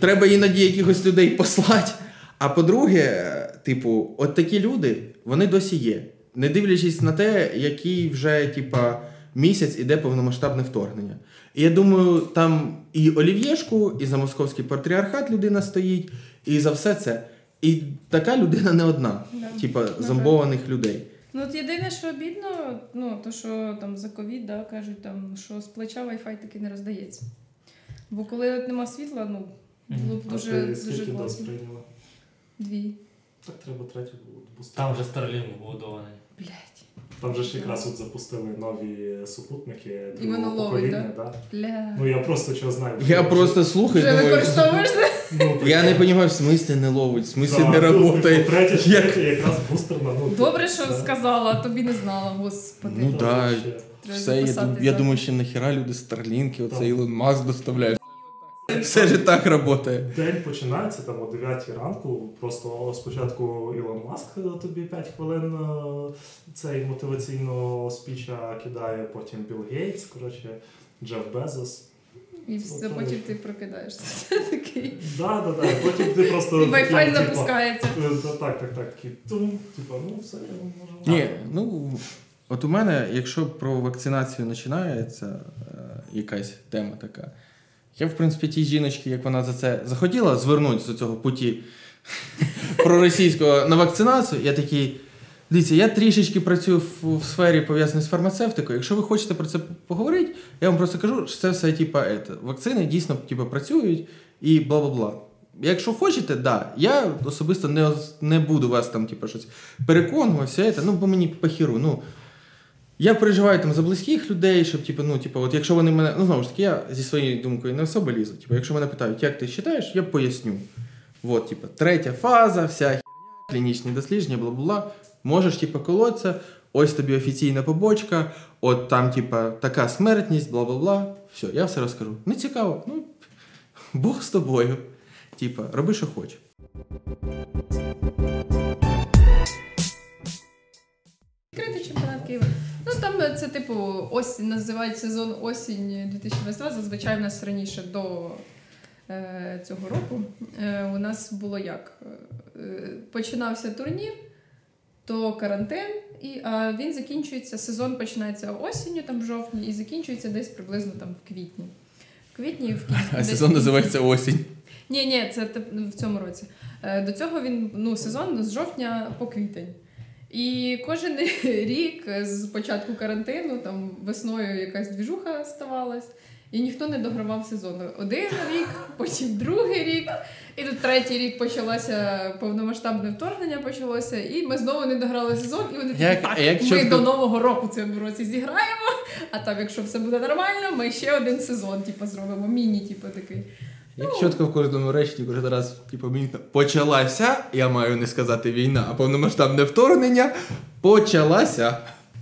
Треба іноді якихось людей послати. А по-друге, типу, от такі люди, вони досі є. Не дивлячись на те, який вже, типа, місяць іде повномасштабне вторгнення. І я думаю, там і Олів'єшку, і за московський патріархат людина стоїть, і за все це. І така людина не одна, Да. типа, зомбованих людей. Ну, от єдине, що обідно, ну, то, що там за ковід, да, кажуть, там, що з плеча Wi-Fi таки не роздається. Бо коли от нема світла, ну, було б А дуже, ти дуже класно. Дві. Так треба третю бустер. Там вже Starlink побудований. Блять. Там же ж якраз от запустили нові супутники І воно другого ловить, покоління, да? Бля. Ну я просто чого знаю. Я Вже- просто слухаю, Вже використовуєш ну, я не розумію, в смислі не ловить, в смислі да, не ну, працює. Третя, Як? четвертя якраз бустерна. Ну, Добре, типу, що все. сказала, а тобі не знала, господи. Ну Там да, Все, я, я думаю, що нахіра люди Старлінки, оце Ілон Маск доставляють. Все ж так працює. День починається там о 9 ранку. Просто спочатку Ілон Маск е, тобі 5 хвилин е, цей мотиваційного спіча кидає, потім Білл Гейтс, коротше, Джеф Безос. І все, потім ти прокидаєшся. Такий. Да, да, да. Потім ти просто. І Wi-Fi запускається. е, Так, так, так. такий тум, типа, ну все, я можу. Ні, ну от у мене, якщо про вакцинацію починається е, якась тема така, я, в принципі, тій жіночці, як вона за це захотіла звернутися з цього путі проросійського на вакцинацію, я такий. Дивіться, я трішечки працюю в, в сфері пов'язаній з фармацевтикою. Якщо ви хочете про це поговорити, я вам просто кажу, що це все типа вакцини дійсно типа, працюють і бла бла бла. Якщо хочете, да. Я особисто не, не буду вас там, типа, щось переконувати, ну бо мені похіру. Ну, я переживаю там за близьких людей, щоб, типу, ну, типу, от якщо вони мене. Ну, знову ж таки, я зі своєю думкою не особо лізу. Типу, якщо мене питають, як ти вважаєш, я поясню. От, типу, третя фаза, вся херня, клінічні дослідження, бла бла бла. Можеш, типу, колоться, ось тобі офіційна побочка, от там, типу, така смертність, бла бла бла. Все, я все розкажу. Не цікаво. Ну, Бог з тобою. Типа, роби, що хочеш. Це типу осінь, називають сезон осінь 2022. Зазвичай в нас раніше до е, цього року. Е, у нас було як? Е, починався турнір, то карантин, і а він закінчується. Сезон починається осінню, там в жовтні, і закінчується десь приблизно там в квітні. В квітні в кінці. А десь сезон називається осінь. Ні, ні, це в цьому році. Е, До цього він ну, сезон з жовтня по квітень. І кожен рік з початку карантину, там весною якась двіжуха ставалась, і ніхто не догравав сезону. Один рік, потім другий рік, і тут третій рік почалося повномасштабне вторгнення почалося, і ми знову не дограли сезон, і вони такі, так, як ми до Нового року цьому році зіграємо, а там, якщо все буде нормально, ми ще один сезон типу, зробимо, міні, типу, такий. Як чітко в кожному реченні кожен раз, типу, мені почалася, я маю не сказати війна, а повномасштабне вторгнення. Почалася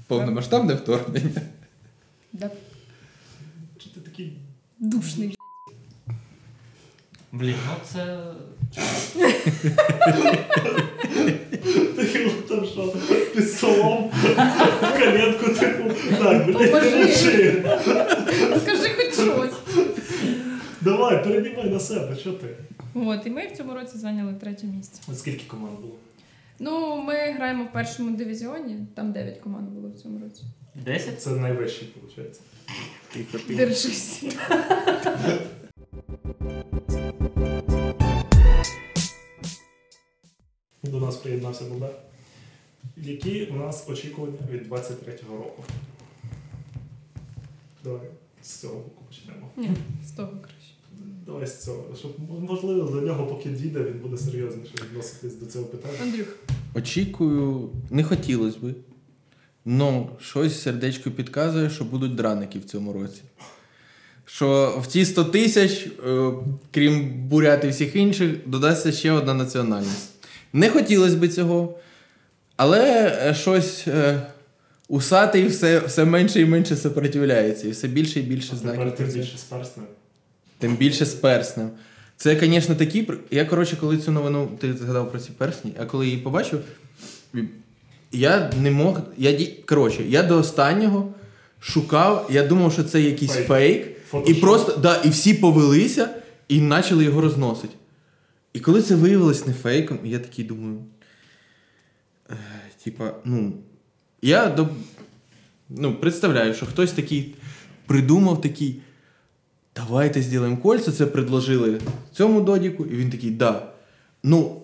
повномасштабне вторгнення. Да, Чи ти такий душний. Блін, ну це. Такий от там що під столом, коленку таку. Так, поможи. Скажи хоч щось. Давай, переймай на себе, що ти? От, і ми в цьому році зайняли третє місце. Скільки команд було? Ну, ми граємо в першому дивізіоні, там 9 команд було в цьому році. 10? Це найвищий, виходить. Держись. До нас приєднався Бобер. Які у нас очікування від 23-го року? Давай з цього боку почнемо. Ні, з того з цього. Щоб можливо до нього, поки дійде, він буде серйозніше відноситись до цього питання. Андрюх, Очікую, не хотілося би. Но щось сердечко підказує, що будуть драники в цьому році. Що в ті 100 тисяч, е, крім бурят і всіх інших, додасться ще одна національність. Не хотілося б цього, але е, щось е, усатий все, все менше і менше сопротивляється, і все більше і більше знаків. Тепер ти більше з перснем. Тим більше з перснем. Це, звісно, такі. Я, коротше, коли цю новину, ти згадав про ці персні, а коли її побачив, я не мог. Я, коротше, я до останнього шукав, я думав, що це якийсь Фейк. фейк. І просто, да, і всі повелися і почали його розносити. І коли це виявилось не фейком, я такий думаю. типа, ну, я до, ну, представляю, що хтось такий придумав такий. Давайте зробимо кольця, це предложили цьому додіку, і він такий, да. Ну,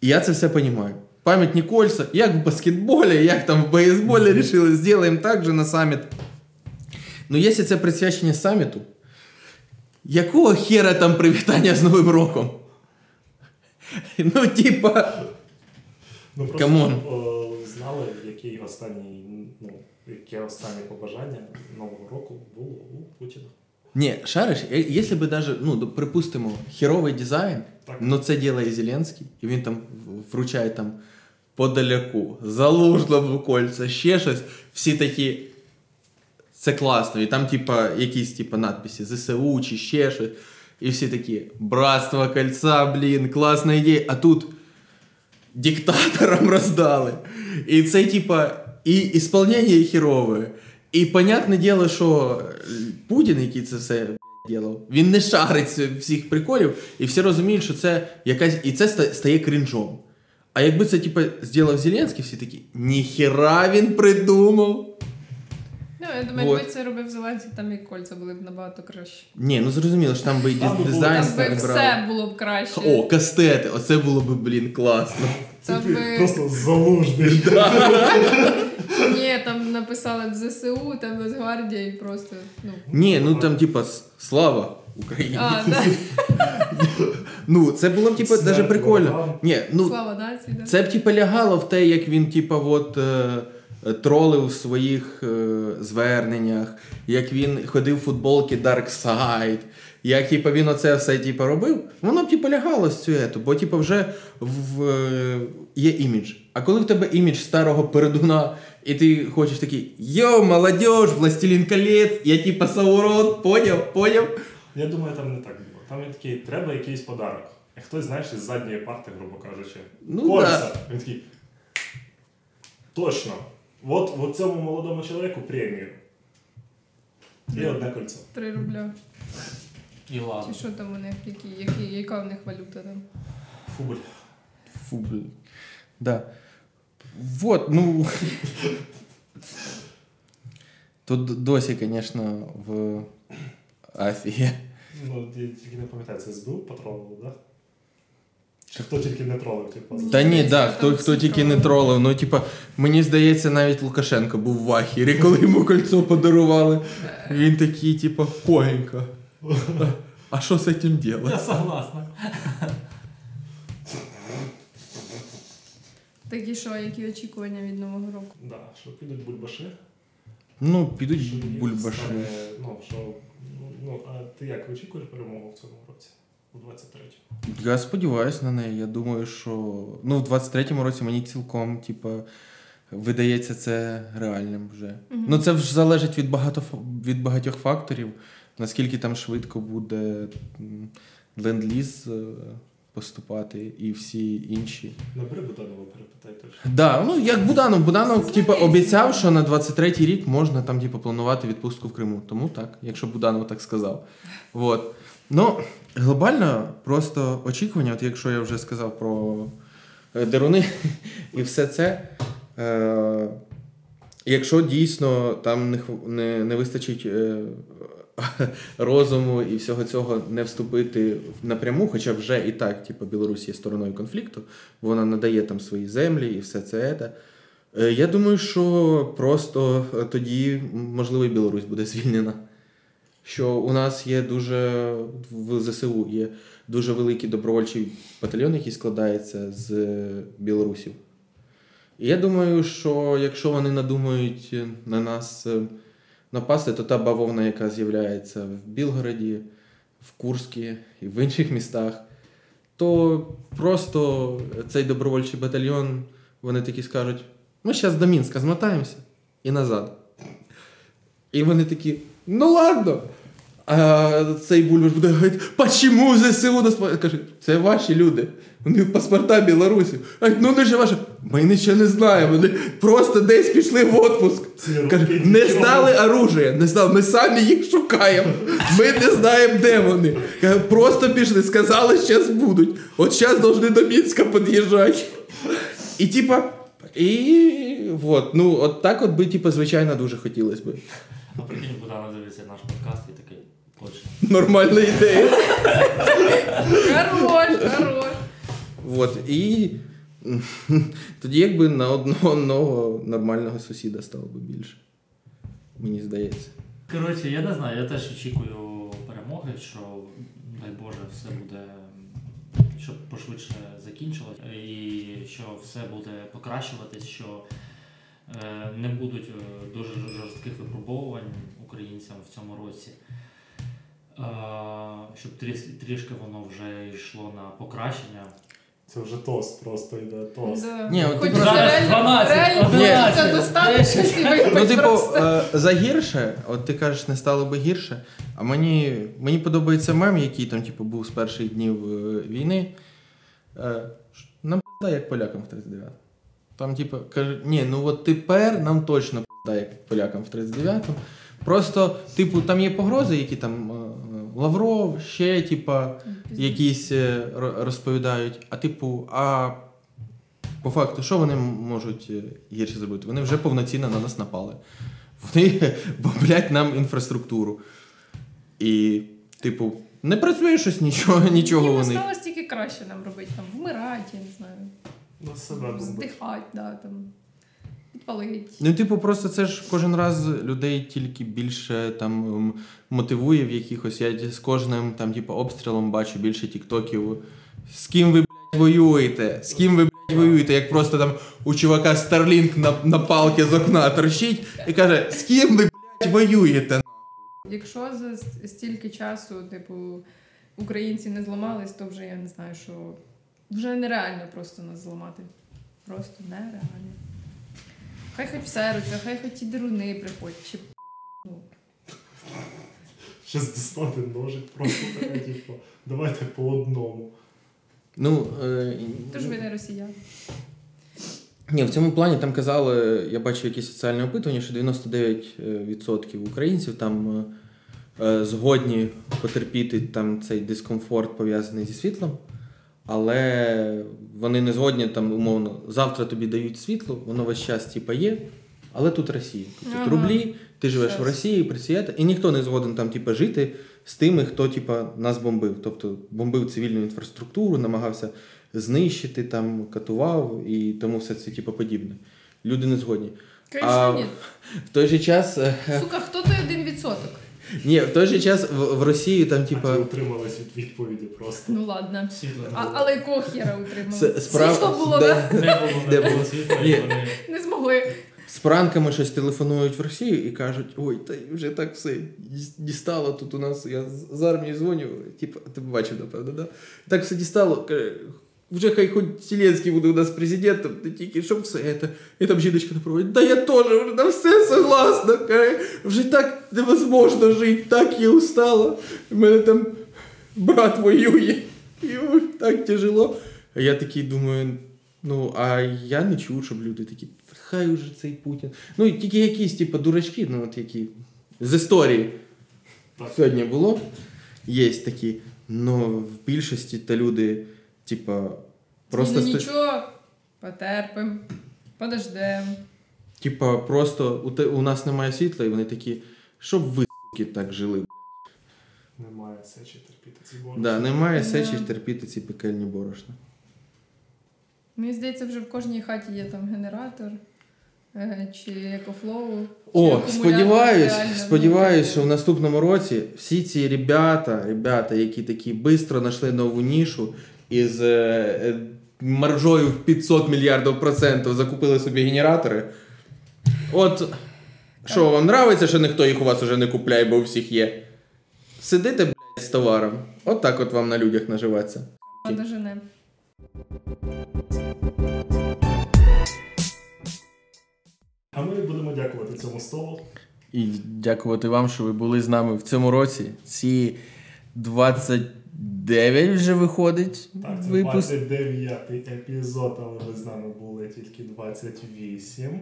я це все розумію. Пам'ятні кольця, як в баскетболі, як там в бейсболі рішили, зробимо так же на саміт. Ну, якщо це присвячення саміту, якого хера там привітання з Новим роком? Ну, типа. Ну просто Come on. знали, який останній, ну, яке останнє побажання Нового року було у Путіна. Ні, шариш, якщо би даже, ну, припустимо, херовий дизайн, Так. ну це ділає Зеленський, і він там вручає там Подоляку, Залужному кольця, ще щось. Всі такі. Це класно. І там, типа, якісь типа надписи ЗСУ чи ще щось. І всі такі: Братство кольца, блін, класна ідея. А тут диктаторам роздали. І це, типа, і ісполнення херове. І понятне діло, що Путін, який це все ділав, він не шарить всіх приколів, і всі розуміють, що це якась. І це стає крінжом. А якби це, типа, зробив Зеленський, всі такі, ніхера він придумав. Ну, я думаю, Вот. якби це робив Зеленський, там і кольця були б набагато краще. Ні, ну зрозуміло, що там би і дизайн Там би все було б краще. О, кастети, оце було б, блін, класно. Це би... Просто залужний. Написали б ЗСУ, там Нацгвардія і просто, ну... Ні, ну там, типа, слава Україні. А, да. Ну, це було б, типа, Смерть даже прикольно. Ні, ну Слава нації, да. це б, типа, лягало в те, як він, типа, от. Е, тролив в своїх е, зверненнях, як він ходив в футболки Dark Side, як типа, він оце все типа, робив, воно б типа, лягало з цього, бо типа, вже в, е, є імідж. А коли в тебе імідж старого передуна, і ти хочеш такий йо, молодіж, властелін колець, я типа Саурон, поняв, поняв. Я думаю, там не так було. Там він такий, треба якийсь подарок. І хтось, знаєш, із задньої парти, грубо кажучи. Ну, Кольця. да. Він такий. Точно. От, от цьому молодому чоловіку премію. І одне кольцо. Три рубля. І ладно. Чи що там у них, які, які, яка у них валюта там? Фубль. Фу, блин. Да. Вот, ну. Тут досі, звісно, в Афії. Ну, я тільки не пам'ятаю, це СБУ потролив, так? Да? Чи хто тільки не тролив, типу? Та ні, да, хто, хто тільки не тролив. Ну, типа, мені здається, навіть Лукашенко був в ахірі, коли йому кольцо подарували. Він такий, типа, погенько. А що з цим Я робити? согласна. Такі що, які очікування від Нового року? Да, що підуть бульбаши. Ну, що підуть їх бульбаши. стане, Ну, що, ну, а ти як очікуєш перемогу в цьому році? У 23-му? Я сподіваюся на неї. Я думаю, що ну, в 23-му році мені цілком, типа, видається це реальним вже. Ну, це ж залежить від, багато, фа- від багатьох факторів, наскільки там швидко буде ленд-ліз е, поступати і всі інші. Набери Буданова, перепитай точно. Да, ну як Буданов. Буданов типа, обіцяв, що на 23-й рік можна там типу, планувати відпустку в Криму. Тому так, якщо Буданов так сказав. Вот. Ну, глобально просто очікування, от якщо я вже сказав про е, деруни і все це. Е- якщо дійсно там не, не, не вистачить е- розуму і всього цього не вступити напряму, хоча вже і так, типу, Білорусь є стороною конфлікту, вона надає там свої землі і все це. Це. Е, Я думаю, що просто е, тоді, можливо, і Білорусь буде звільнена. Що у нас є дуже в ЗСУ є дуже великий добровольчий батальйон, який складається з білорусів. І я думаю, що якщо вони надумають на нас е, напасти, то та бавовна, яка з'являється в Білгороді, в Курській і в інших містах, то просто цей добровольчий батальйон, вони такі скажуть: ми зараз до Мінська змотаємося і назад. І вони такі, ну ладно. А цей бульбаш буде говорити, почему ЗСУ нас по-» Каже, це ваші люди. Вони паспорта білорусів. А, ну не ж ваші. Ми нічого не знаємо. Вони просто десь пішли в отпуск. Каже, не здали оружие, не здали. Ми самі їх шукаємо. Ми не знаємо, де вони. Каже, просто пішли, сказали, що зараз будуть. От зараз повинні до Мінська під'їжджати. І типа, І от, ну, от так от би, типу, звичайно, дуже хотілося би. А прикинь, Богдана дивиться наш подкаст і такий. Нормальна ідея. Хорош, хорош. От, і тоді якби на одного нового нормального сусіда стало би більше. Мені здається. Коротше, я не знаю, я теж очікую перемоги, що дай Боже, все буде, щоб пошвидше закінчилось, і що все буде покращуватись, що е, не будуть е, дуже жорстких випробовувань українцям в цьому році. Е, щоб трішки воно вже йшло на покращення. Це вже тост просто йде тост. Да. Ні, от Хоч ти це просто- 12, реально 11, це достатньо Ну, типу, е, за гірше, от ти кажеш, не стало би гірше. А мені, мені подобається мем, який там, типу, був з перших днів е, війни. Нам пизда, як полякам в 39-му. Там, типу, каже, ні, ну от тепер нам точно пизда, як полякам в 39-му. Просто, типу, там є погрози, які там е, Лавров, ще, типа, якісь е, розповідають. А типу, а по факту, що вони можуть е, гірше зробити? Вони вже повноцінно на нас напали. Вони бомблять нам інфраструктуру. І, типу, не працює щось нічого, нічого Їм вони. осталось тільки краще нам робити, там, вмирати, я не знаю, На здихати, да, там, підпалити. Ну, типу, просто це ж кожен раз людей тільки більше там мотивує в якихось. Я з кожним там, типу, обстрілом бачу більше тіктоків. З ким ви, блядь, воюєте? З ким ви, блядь, воюєте? Як просто там у чувака Starlink на, на палки з окна торчить і каже, з ким ви, блядь, воюєте? Якщо за стільки часу, типу, українці не зламались, то вже я не знаю, що вже нереально просто нас зламати. Просто нереально. Хай хоч все руться, хай хоч ті деруни приходять. Чи... Ну, Щас дістати ножик просто таке, типу, давайте по одному. Ну, е, тож ви не росіяни. Ні, в цьому плані там казали, я бачив якісь соціальні опитування, що 99% українців там е, е, згодні потерпіти там цей дискомфорт пов'язаний зі світлом, але вони не згодні там, умовно, завтра тобі дають світло, воно весь час типа є, але тут Росія. Тут Ага. рублі, ти живеш Щас. в Росії, працюєте, і ніхто не згоден там, типа, жити з тими, хто типа, нас бомбив. Тобто бомбив цивільну інфраструктуру, намагався знищити, там, катував і тому все це типу, подібне. Люди не згодні. Конечно, А- ні. В той же час, е, Сука, хто той один відсоток? ні, в той же час в, в Росії там, Типа... типа, утримались від відповіді просто. Ну ладно. Світло не А, було. але якого хера утримали? справ... Світло було, да, да? Не було, не було було? світла, Ні. і вони Не змогли. з пранками щось телефонують в Росію і кажуть: ой, та вже так все діс- дістало тут у нас. Я з- з армії дзвоню. Типу, ти бачив, напевно, да? Так все дістало. каже, Вже хай хоч Зеленський буде у нас президентом, та тільки щоб все це. І там жіночка напроводить, да я теж вже на все согласна. Вже так невозможно жити, так я устала. У мене там брат воює. І так тяжело. А я такий думаю, ну, а я не чув, щоб люди такі, хай уже цей Путін. Ну, і тільки якісь, типу, дурачки, ну, от які з історії сьогодні було. Є такі. Ну, в більшості та люди, типа, просто ну, нічого, потерпим, подождем. типа, просто у, те, у нас немає світла, і вони такі, щоб ви суки, так жили. Немає сечі терпіти ці бори. Да, немає Да. сечі терпіти ці пекельні борошна. Мені здається, вже в кожній хаті є там генератор е, чи EcoFlow. чи О, акумулятор, сподіваюсь, реально, ну, сподіваюсь, що в наступному році всі ці ребята, ребята, які такі швидко знайшли нову нішу із е, е, маржою в 500 мільярдів процентів закупили собі генератори. От що вам нравится, що ніхто їх у вас уже не купляє, бо у всіх є. Сидите, блядь, з товаром. От так от вам на людях наживатися. Подожене. А ми будемо дякувати цьому столу. І дякувати вам, що ви були з нами в цьому році. Ці 29 вже виходить Так, це випуск. 29-й епізод, але ви з нами були тільки 28.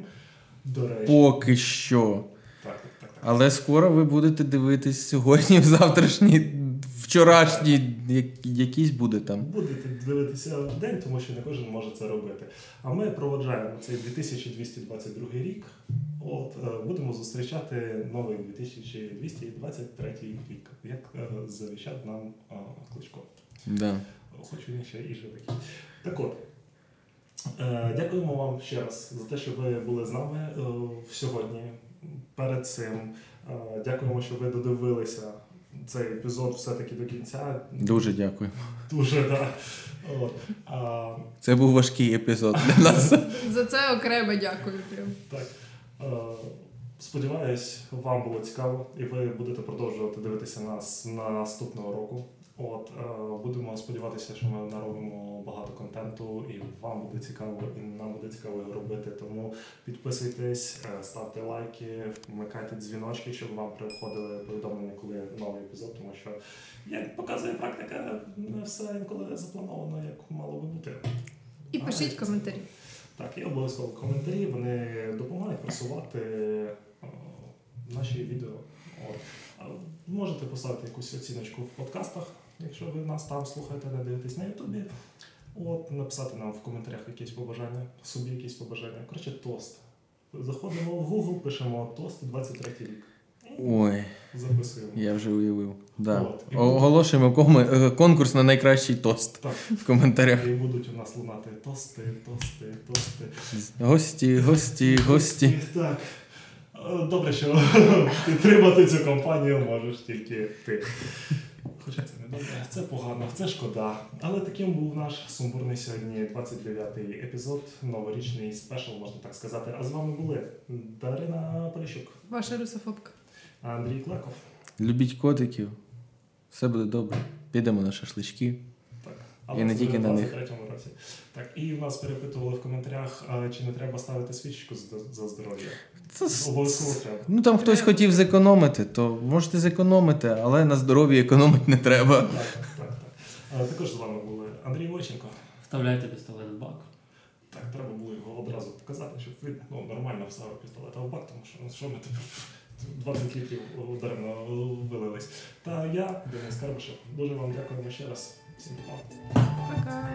До речі, Поки що. так, так, так, так. Але скоро ви будете дивитись сьогодні, в завтрашній, вчорашній як- якийсь буде там. Будете дивитися в день, тому що не кожен може це робити. А ми проводжаємо цей 2222 рік. От е, будемо зустрічати новий 2223 рік, як е, завіщав нам е, Кличко. Да. Хоч він ще і живий. Так от. Дякуємо вам ще раз за те, що ви були з нами сьогодні. Перед цим. Дякуємо, що ви додивилися цей епізод все-таки до кінця. Дуже дякую. Дуже, так. От. А, Це був важкий епізод для нас. За це окремо дякую. Прям. так. Е, сподіваюсь, вам було цікаво, і ви будете продовжувати дивитися нас наступного року. От е, будемо сподіватися, що ми наробимо багато контенту, і вам буде цікаво, і нам буде цікаво його робити. Тому підписуйтесь, е, ставте лайки, вмикайте дзвіночки, щоб вам приходили повідомлення, коли новий епізод, тому що як показує практика, не все інколи заплановано, як мало би бути. І пишіть коментарі. Так, і обов'язково коментарі, вони просувати е, наші відео. От. Можете поставити якусь оціночку в подкастах, якщо ви нас там слухаєте, не дивитесь на Ютубі. От, написати нам в коментарях якісь побажання, собі якісь побажання. Коротше, тост. Заходимо в Google, пишемо тост 23 рік. Ой, записуємо. я вже уявив. Да. От. Оголошуємо кому- е, конкурс на найкращий тост Так, в коментарях. і будуть у нас лунати тости, тости, тости. Гості, гості, гості. Так. Е, Добре, що підтримати цю компанію можеш тільки ти. Хоча це не добре, це погано, це шкода. Але таким був наш сумбурний сьогодні 29-й епізод, новорічний спешл, можна так сказати. А з вами були Дарина Поліщук, Ваша русофобка. Андрій Клеков. Любіть котиків. Все буде добре. Підемо на шашлички. Так. І не тільки на в них. році. Так, і в нас перепитували в коментарях, чи не треба ставити свічку за, за здоров'я. Це Обов'язково треба. Ну там хтось хотів зекономити, то можете зекономити, але на здоров'ї економити не треба. Так, так, так. так. А, також з вами були Андрій Войченко. Вставляйте пістолет в бак. Так, треба було його одразу показати, щоб ви ну, нормально вставив пістолета в бак, тому що ну, що ми тепер 20 літрів даремно вилились. Та я, Денис Карбишев, дуже вам дякуємо ще раз. Всім па. Пока.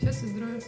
Щастя, здоров'я.